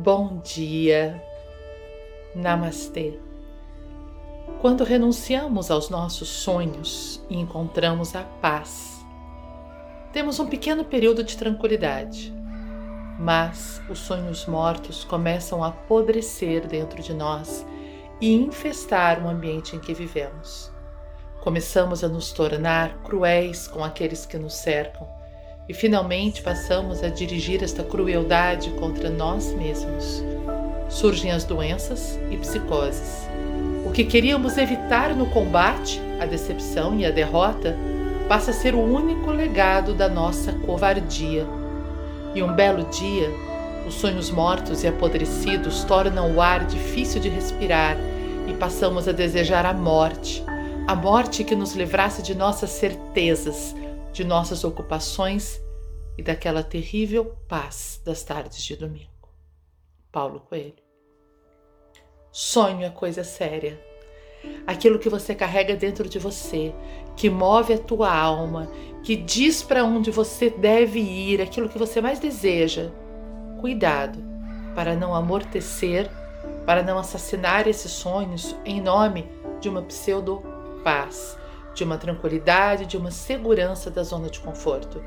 Bom dia. Namastê. Quando renunciamos aos nossos sonhos e encontramos a paz, temos um pequeno período de tranquilidade, mas os sonhos mortos começam a apodrecer dentro de nós e infestar o ambiente em que vivemos. Começamos a nos tornar cruéis com aqueles que nos cercam e finalmente passamos a dirigir esta crueldade contra nós mesmos. Surgem as doenças e psicoses. O que queríamos evitar no combate, a decepção e a derrota, passa a ser o único legado da nossa covardia. E um belo dia, os sonhos mortos e apodrecidos tornam o ar difícil de respirar e passamos a desejar a morte, a morte que nos livrasse de nossas certezas, de nossas ocupações e daquela terrível paz das tardes de domingo. Paulo Coelho. Sonho é coisa séria. Aquilo que você carrega dentro de você, que move a tua alma, que diz para onde você deve ir, aquilo que você mais deseja. Cuidado para não amortecer, para não assassinar esses sonhos em nome de uma pseudo paz, de uma tranquilidade, de uma segurança da zona de conforto.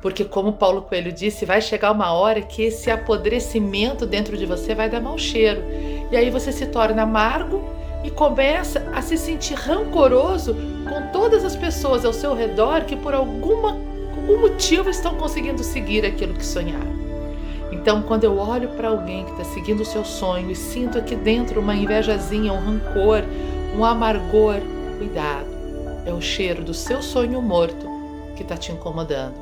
Porque, como Paulo Coelho disse, vai chegar uma hora que esse apodrecimento dentro de você vai dar mau cheiro. E aí você se torna amargo e começa a se sentir rancoroso com todas as pessoas ao seu redor que, por alguma, algum motivo, estão conseguindo seguir aquilo que sonharam. Então, quando eu olho para alguém que está seguindo o seu sonho e sinto aqui dentro uma invejazinha, um rancor, um amargor, cuidado, é o cheiro do seu sonho morto que está te incomodando.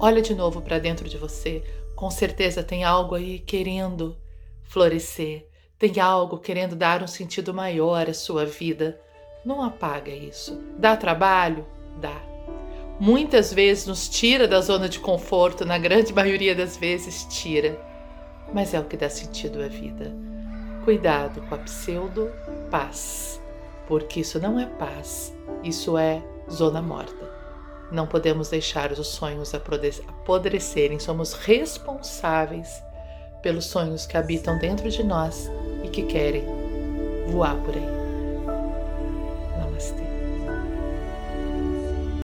Olha de novo para dentro de você, com certeza tem algo aí querendo florescer, tem algo querendo dar um sentido maior à sua vida. Não apaga isso. Dá trabalho? Dá. Muitas vezes nos tira da zona de conforto, na grande maioria das vezes tira. Mas é o que dá sentido à vida. Cuidado com a pseudo paz porque isso não é paz, isso é zona morta. Não podemos deixar os sonhos apodrecerem, somos responsáveis pelos sonhos que habitam dentro de nós e que querem voar por aí. Namastê.